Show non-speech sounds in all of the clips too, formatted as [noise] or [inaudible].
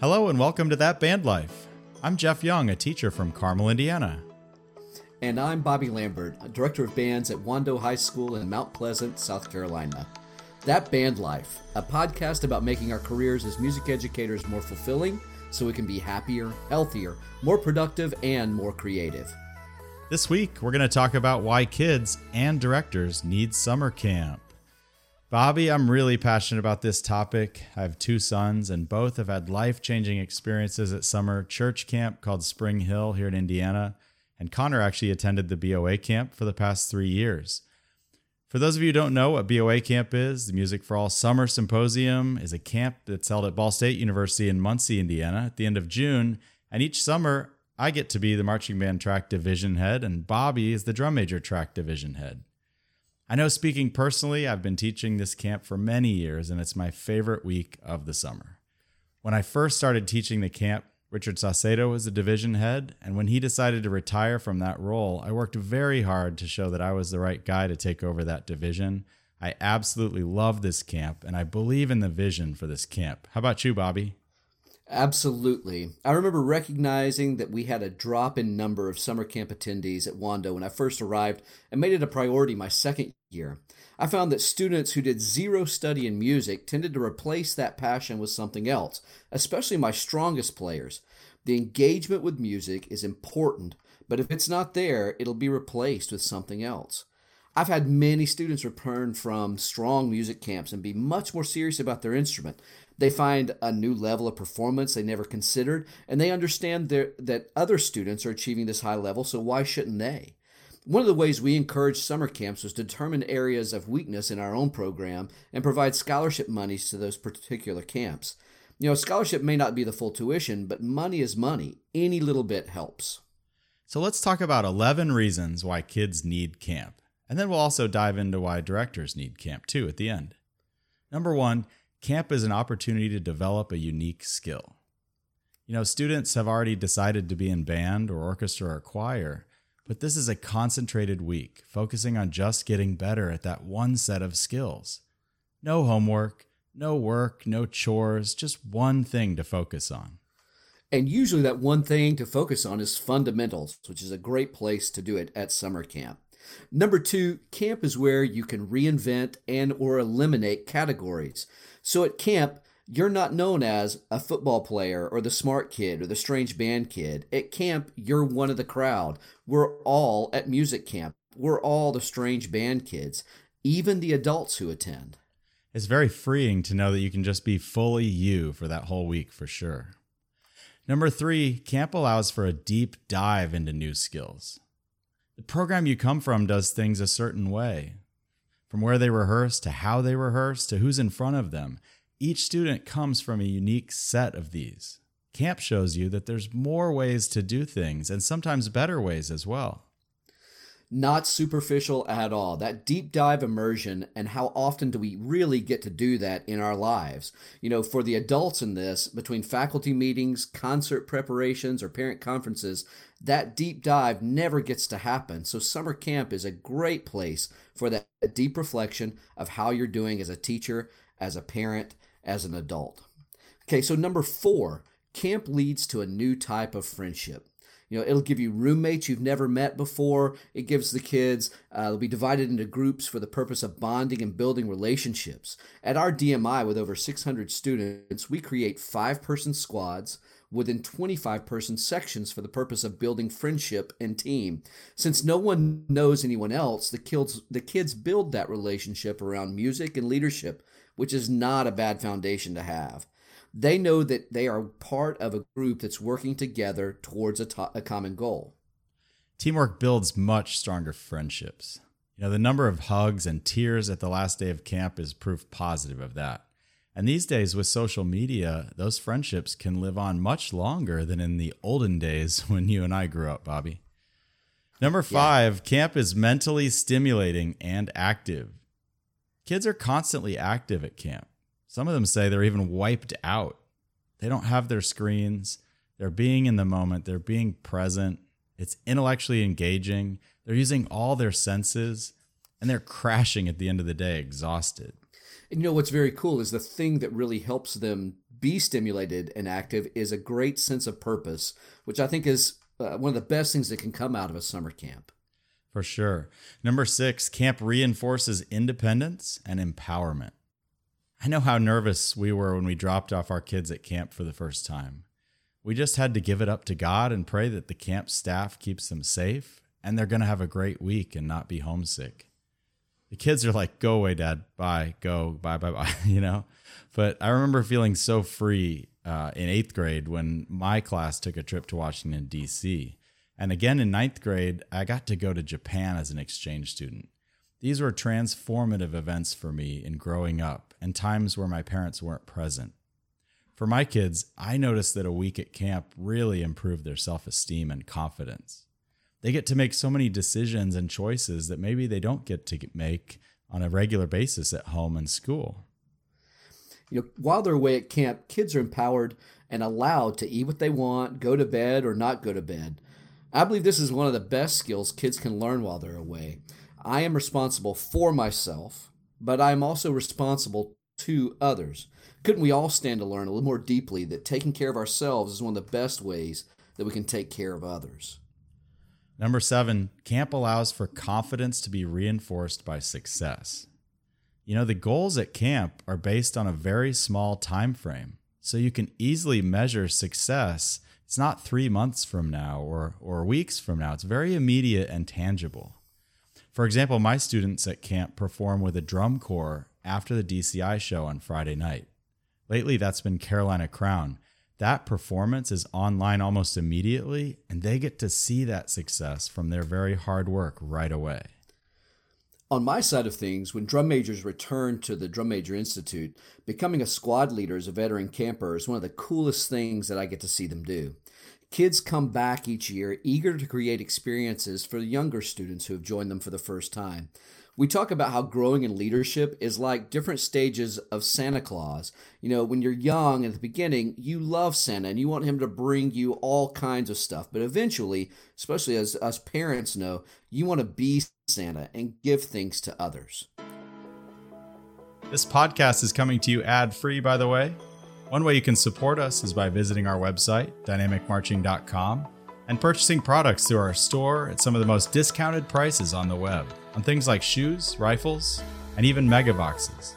Hello and welcome to That Band Life. I'm Jeff Young, a teacher from Carmel, Indiana. And I'm Bobby Lambert, a director of bands at Wando High School in Mount Pleasant, South Carolina. That Band Life, a podcast about making our careers as music educators more fulfilling so we can be happier, healthier, more productive, and more creative. This week, we're going to talk about why kids and directors need summer camp. Bobby, I'm really passionate about this topic. I have two sons, and both have had life changing experiences at summer church camp called Spring Hill here in Indiana. And Connor actually attended the BOA camp for the past three years. For those of you who don't know what BOA camp is, the Music for All Summer Symposium is a camp that's held at Ball State University in Muncie, Indiana at the end of June. And each summer, I get to be the marching band track division head, and Bobby is the drum major track division head. I know speaking personally, I've been teaching this camp for many years, and it's my favorite week of the summer. When I first started teaching the camp, Richard Saucedo was the division head, and when he decided to retire from that role, I worked very hard to show that I was the right guy to take over that division. I absolutely love this camp, and I believe in the vision for this camp. How about you, Bobby? Absolutely. I remember recognizing that we had a drop in number of summer camp attendees at Wando when I first arrived and made it a priority my second year. I found that students who did zero study in music tended to replace that passion with something else, especially my strongest players. The engagement with music is important, but if it's not there, it'll be replaced with something else. I've had many students return from strong music camps and be much more serious about their instrument. They find a new level of performance they never considered, and they understand that other students are achieving this high level, so why shouldn't they? One of the ways we encourage summer camps was to determine areas of weakness in our own program and provide scholarship monies to those particular camps. You know, scholarship may not be the full tuition, but money is money. Any little bit helps. So let's talk about 11 reasons why kids need camp. And then we'll also dive into why directors need camp too at the end. Number one, camp is an opportunity to develop a unique skill. You know, students have already decided to be in band or orchestra or choir, but this is a concentrated week, focusing on just getting better at that one set of skills. No homework, no work, no chores, just one thing to focus on. And usually that one thing to focus on is fundamentals, which is a great place to do it at summer camp. Number two, camp is where you can reinvent and or eliminate categories. So at camp, you're not known as a football player or the smart kid or the strange band kid. At camp, you're one of the crowd. We're all at music camp. We're all the strange band kids, even the adults who attend. It's very freeing to know that you can just be fully you for that whole week for sure. Number three, camp allows for a deep dive into new skills. The program you come from does things a certain way, from where they rehearse to how they rehearse to who's in front of them. Each student comes from a unique set of these. Camp shows you that there's more ways to do things and sometimes better ways as well not superficial at all. That deep dive immersion, and how often do we really get to do that in our lives? You know, for the adults in this, between faculty meetings, concert preparations, or parent conferences, that deep dive never gets to happen. So, summer camp is a great place for that deep reflection of how you're doing as a teacher, as a parent, as an adult. Okay, so number four, camp leads to a new type of friendship. You know, it'll give you roommates you've never met before. It gives the kids, uh, they'll be divided into groups for the purpose of bonding and building relationships. At our DMI, with over 600 students, we create five person squads within 25 person sections for the purpose of building friendship and team. Since no one knows anyone else, the kids, the kids build that relationship around music and leadership, which is not a bad foundation to have. They know that they are part of a group that's working together towards a, to- a common goal. Teamwork builds much stronger friendships. You know, the number of hugs and tears at the last day of camp is proof positive of that. And these days, with social media, those friendships can live on much longer than in the olden days [laughs] when you and I grew up, Bobby. Number five, yeah. camp is mentally stimulating and active. Kids are constantly active at camp. Some of them say they're even wiped out. They don't have their screens. They're being in the moment. They're being present. It's intellectually engaging. They're using all their senses and they're crashing at the end of the day exhausted. And you know what's very cool is the thing that really helps them be stimulated and active is a great sense of purpose, which I think is uh, one of the best things that can come out of a summer camp. For sure. Number six, camp reinforces independence and empowerment. I know how nervous we were when we dropped off our kids at camp for the first time. We just had to give it up to God and pray that the camp staff keeps them safe and they're going to have a great week and not be homesick. The kids are like, go away, dad. Bye. Go. Bye, bye, bye. [laughs] you know? But I remember feeling so free uh, in eighth grade when my class took a trip to Washington, D.C. And again in ninth grade, I got to go to Japan as an exchange student. These were transformative events for me in growing up and times where my parents weren't present. For my kids, I noticed that a week at camp really improved their self esteem and confidence. They get to make so many decisions and choices that maybe they don't get to make on a regular basis at home and school. You know, while they're away at camp, kids are empowered and allowed to eat what they want, go to bed, or not go to bed. I believe this is one of the best skills kids can learn while they're away. I am responsible for myself, but I am also responsible to others. Couldn't we all stand to learn a little more deeply that taking care of ourselves is one of the best ways that we can take care of others? Number seven, camp allows for confidence to be reinforced by success. You know, the goals at camp are based on a very small time frame, so you can easily measure success. It's not three months from now or, or weeks from now. It's very immediate and tangible. For example, my students at camp perform with a drum corps after the DCI show on Friday night. Lately, that's been Carolina Crown. That performance is online almost immediately, and they get to see that success from their very hard work right away. On my side of things, when drum majors return to the Drum Major Institute, becoming a squad leader as a veteran camper is one of the coolest things that I get to see them do. Kids come back each year eager to create experiences for the younger students who have joined them for the first time. We talk about how growing in leadership is like different stages of Santa Claus. You know, when you're young at the beginning, you love Santa and you want him to bring you all kinds of stuff. But eventually, especially as us parents know, you want to be Santa and give things to others. This podcast is coming to you ad free, by the way. One way you can support us is by visiting our website, dynamicmarching.com, and purchasing products through our store at some of the most discounted prices on the web on things like shoes, rifles, and even mega boxes.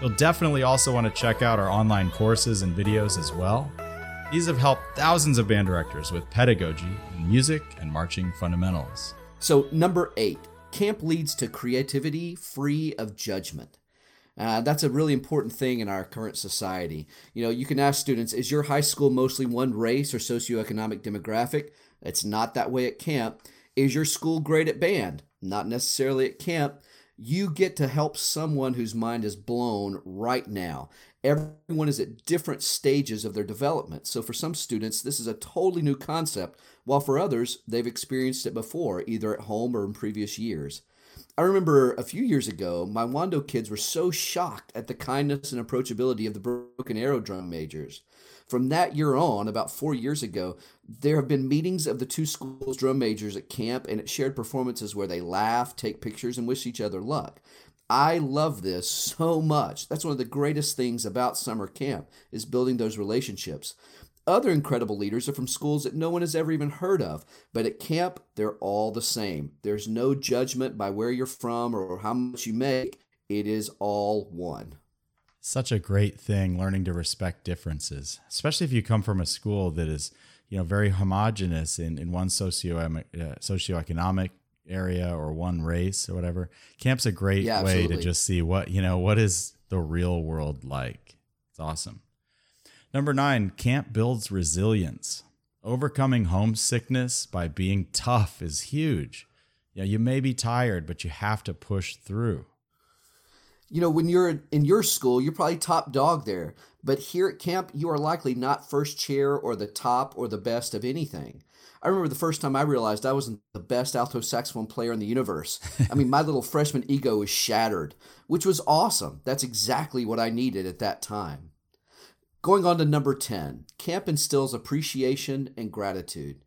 You'll definitely also want to check out our online courses and videos as well. These have helped thousands of band directors with pedagogy in music and marching fundamentals. So, number eight, camp leads to creativity free of judgment. Uh, that's a really important thing in our current society. You know, you can ask students, is your high school mostly one race or socioeconomic demographic? It's not that way at camp. Is your school great at band? Not necessarily at camp. You get to help someone whose mind is blown right now. Everyone is at different stages of their development. So, for some students, this is a totally new concept, while for others, they've experienced it before, either at home or in previous years. I remember a few years ago, my Wando kids were so shocked at the kindness and approachability of the Broken Arrow drum majors. From that year on, about four years ago, there have been meetings of the two schools' drum majors at camp and at shared performances where they laugh, take pictures, and wish each other luck. I love this so much. That's one of the greatest things about summer camp is building those relationships. Other incredible leaders are from schools that no one has ever even heard of, but at camp, they're all the same. There's no judgment by where you're from or how much you make, it is all one. Such a great thing learning to respect differences, especially if you come from a school that is, you know, very homogenous in, in one socio uh, socioeconomic area or one race or whatever. Camp's a great yeah, way to just see what, you know, what is the real world like. It's awesome. Number nine, camp builds resilience. Overcoming homesickness by being tough is huge. Yeah, you may be tired, but you have to push through. You know, when you're in your school, you're probably top dog there. But here at camp, you are likely not first chair or the top or the best of anything. I remember the first time I realized I wasn't the best alto saxophone player in the universe. I mean, my little freshman ego was shattered, which was awesome. That's exactly what I needed at that time. Going on to number 10, camp instills appreciation and gratitude.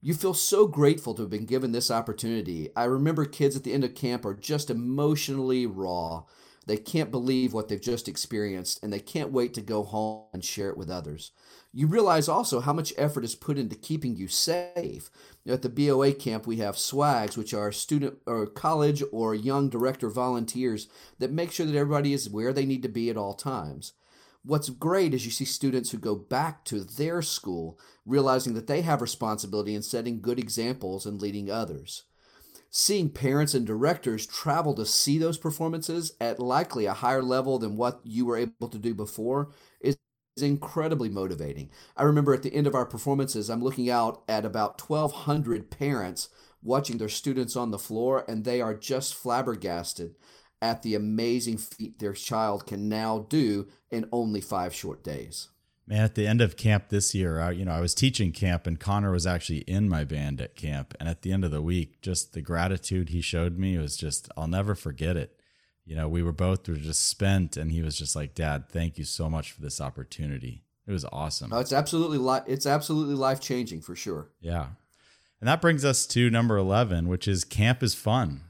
You feel so grateful to have been given this opportunity. I remember kids at the end of camp are just emotionally raw. They can't believe what they've just experienced and they can't wait to go home and share it with others. You realize also how much effort is put into keeping you safe. At the BOA camp, we have SWAGs, which are student or college or young director volunteers that make sure that everybody is where they need to be at all times. What's great is you see students who go back to their school realizing that they have responsibility in setting good examples and leading others. Seeing parents and directors travel to see those performances at likely a higher level than what you were able to do before is incredibly motivating. I remember at the end of our performances, I'm looking out at about 1,200 parents watching their students on the floor, and they are just flabbergasted at the amazing feat their child can now do in only five short days. Man, at the end of camp this year, I, you know, I was teaching camp, and Connor was actually in my band at camp. And at the end of the week, just the gratitude he showed me was just—I'll never forget it. You know, we were both were just spent, and he was just like, "Dad, thank you so much for this opportunity. It was awesome." Oh, it's absolutely li- it's absolutely life changing for sure. Yeah, and that brings us to number eleven, which is camp is fun.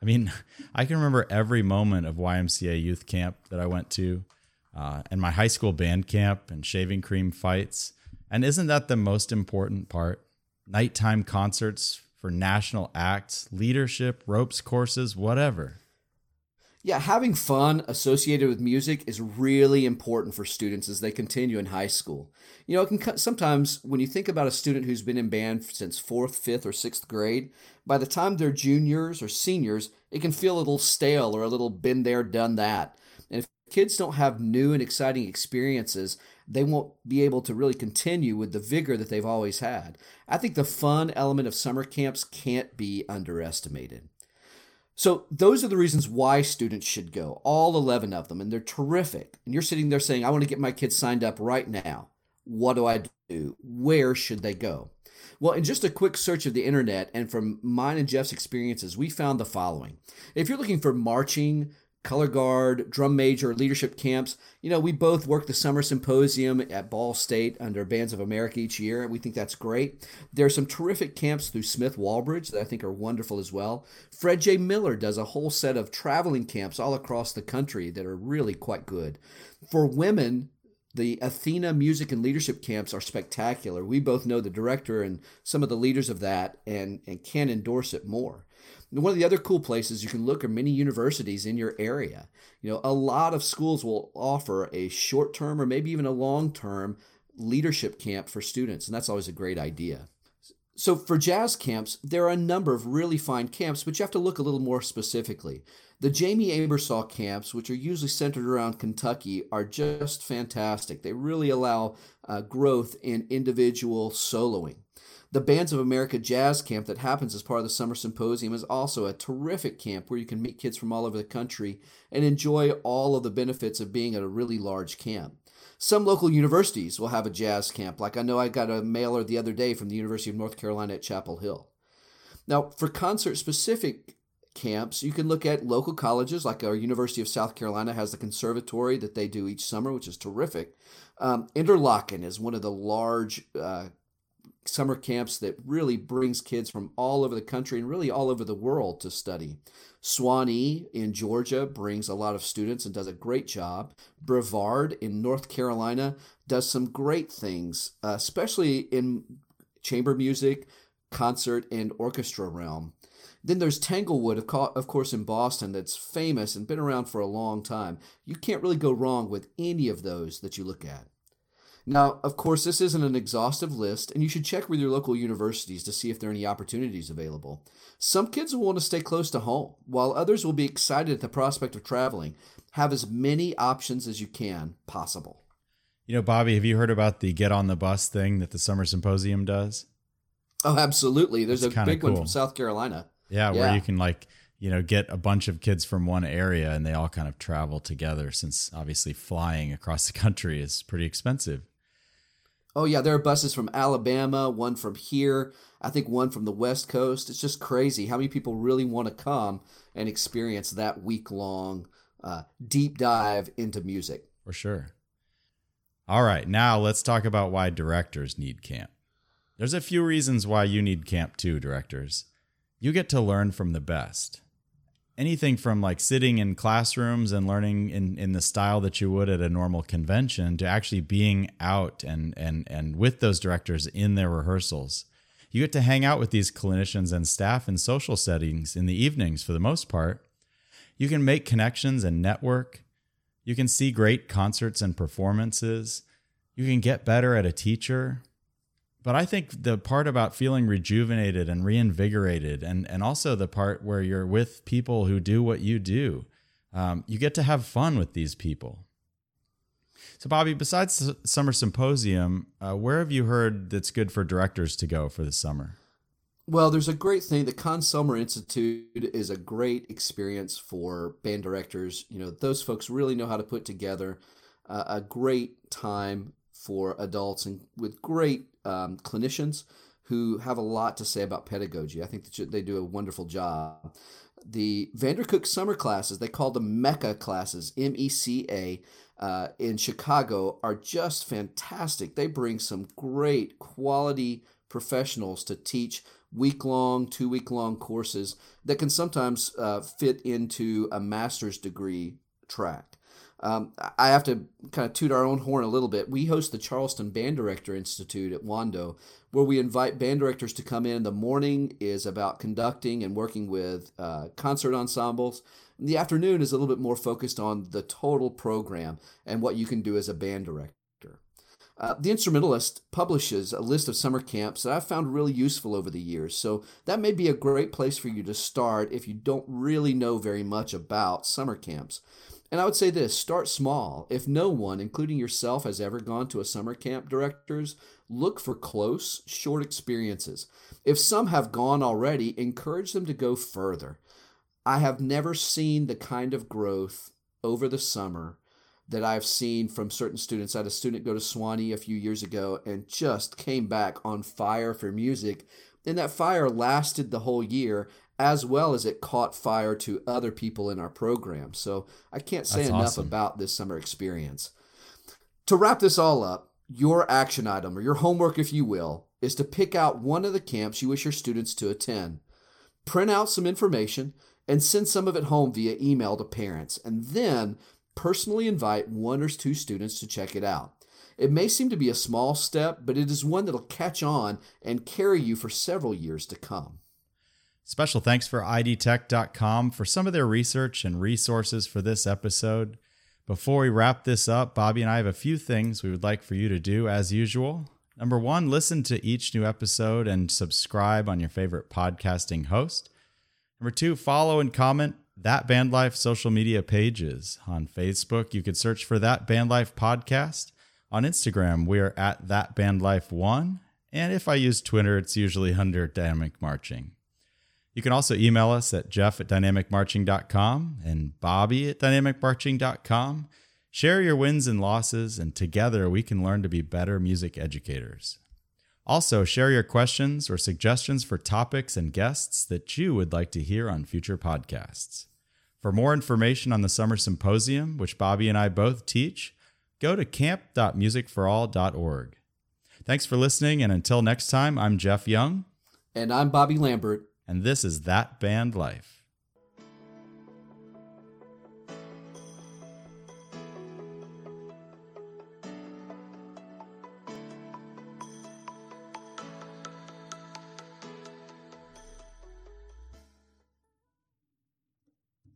I mean, [laughs] I can remember every moment of YMCA youth camp that I went to uh, and my high school band camp and shaving cream fights. And isn't that the most important part? Nighttime concerts for national acts, leadership, ropes courses, whatever. Yeah, having fun associated with music is really important for students as they continue in high school. You know, it can sometimes when you think about a student who's been in band since 4th, 5th or 6th grade, by the time they're juniors or seniors, it can feel a little stale or a little been there, done that. And if kids don't have new and exciting experiences, they won't be able to really continue with the vigor that they've always had. I think the fun element of summer camps can't be underestimated. So, those are the reasons why students should go, all 11 of them, and they're terrific. And you're sitting there saying, I want to get my kids signed up right now. What do I do? Where should they go? Well, in just a quick search of the internet and from mine and Jeff's experiences, we found the following. If you're looking for marching, color guard, drum major, leadership camps. You know, we both work the summer symposium at Ball State under Bands of America each year, and we think that's great. There are some terrific camps through Smith Walbridge that I think are wonderful as well. Fred J. Miller does a whole set of traveling camps all across the country that are really quite good. For women, the Athena Music and Leadership Camps are spectacular. We both know the director and some of the leaders of that and, and can endorse it more. One of the other cool places you can look are many universities in your area. You know, a lot of schools will offer a short term or maybe even a long term leadership camp for students, and that's always a great idea. So, for jazz camps, there are a number of really fine camps, but you have to look a little more specifically. The Jamey Aebersold camps, which are usually centered around Kentucky, are just fantastic. They really allow uh, growth in individual soloing. The Bands of America Jazz Camp that happens as part of the Summer Symposium is also a terrific camp where you can meet kids from all over the country and enjoy all of the benefits of being at a really large camp. Some local universities will have a jazz camp, like I know I got a mailer the other day from the University of North Carolina at Chapel Hill. Now, for concert specific camps, you can look at local colleges, like our University of South Carolina has the conservatory that they do each summer, which is terrific. Um, Interlochen is one of the large uh, summer camps that really brings kids from all over the country and really all over the world to study. Sewanee in Georgia brings a lot of students and does a great job. Brevard in North Carolina does some great things, uh, especially in chamber music, concert, and orchestra realm. Then there's Tanglewood, of course, in Boston, that's famous and been around for a long time. You can't really go wrong with any of those that you look at. Now, of course, this isn't an exhaustive list, and you should check with your local universities to see if there are any opportunities available. Some kids will want to stay close to home, while others will be excited at the prospect of traveling. Have as many options as you can possible. You know, Bobby, have you heard about the get on the bus thing that the summer symposium does? Oh, absolutely. There's it's a big cool. one from South Carolina. Yeah, yeah, where you can like you know get a bunch of kids from one area and they all kind of travel together since obviously flying across the country is pretty expensive Oh yeah, there are buses from Alabama, one from here, I think one from the West Coast. It's just crazy how many people really want to come and experience that week long uh, deep dive into music. For sure. All right, now let's talk about why directors need camp. There's a few reasons why you need camp too, directors. You get to learn from the best. Anything from like sitting in classrooms and learning in, in the style that you would at a normal convention to actually being out and and and with those directors in their rehearsals. You get to hang out with these clinicians and staff in social settings in the evenings for the most part. You can make connections and network. You can see great concerts and performances. You can get better at a teacher. But I think the part about feeling rejuvenated and reinvigorated, and, and also the part where you're with people who do what you do, um, you get to have fun with these people. So, Bobby, besides the Summer Symposium, uh, where have you heard that's good for directors to go for the summer? Well, there's a great thing. The Conn Selmer Institute is a great experience for band directors. You know, those folks really know how to put together uh, a great time for adults and with great um, clinicians who have a lot to say about pedagogy. I think that they do a wonderful job. The Vandercook summer classes, they call them MECA classes, M E C A, uh, in Chicago, are just fantastic. They bring some great quality professionals to teach week long, two week long courses that can sometimes uh, fit into a master's degree track. Um, I have to kind of toot our own horn a little bit. We host the Charleston Band Director Institute at Wando, where we invite band directors to come in. The morning is about conducting and working with uh, concert ensembles. And the afternoon is a little bit more focused on the total program and what you can do as a band director. Uh, the Instrumentalist publishes a list of summer camps that I've found really useful over the years, so that may be a great place for you to start if you don't really know very much about summer camps. And I would say this start small. If no one, including yourself, has ever gone to a summer camp directors, look for close, short experiences. If some have gone already, encourage them to go further. I have never seen the kind of growth over the summer that I've seen from certain students. I had a student go to Sewanee a few years ago and just came back on fire for music. And that fire lasted the whole year as well as it caught fire to other people in our program. So I can't say That's enough awesome. about this summer experience. To wrap this all up, your action item, or your homework, if you will, is to pick out one of the camps you wish your students to attend. Print out some information and send some of it home via email to parents, and then personally invite one or two students to check it out. It may seem to be a small step, but it is one that'll catch on and carry you for several years to come. Special thanks for idtech.com for some of their research and resources for this episode. Before we wrap this up, Bobby and I have a few things we would like for you to do as usual. Number one, listen to each new episode and subscribe on your favorite podcasting host. Number two, follow and comment That Band Life social media pages. On Facebook, you could search for That Band Life podcast. On Instagram, we are at That Band Life One. And if I use Twitter, it's usually under Dynamic Marching. You can also email us at jeff at dynamicmarching.com and bobby at dynamicmarching.com. Share your wins and losses, and together we can learn to be better music educators. Also, share your questions or suggestions for topics and guests that you would like to hear on future podcasts. For more information on the Summer Symposium, which Bobby and I both teach, go to camp.musicforall.org. Thanks for listening, and until next time, I'm Jeff Young. And I'm Bobby Lambert and this is That Band Life.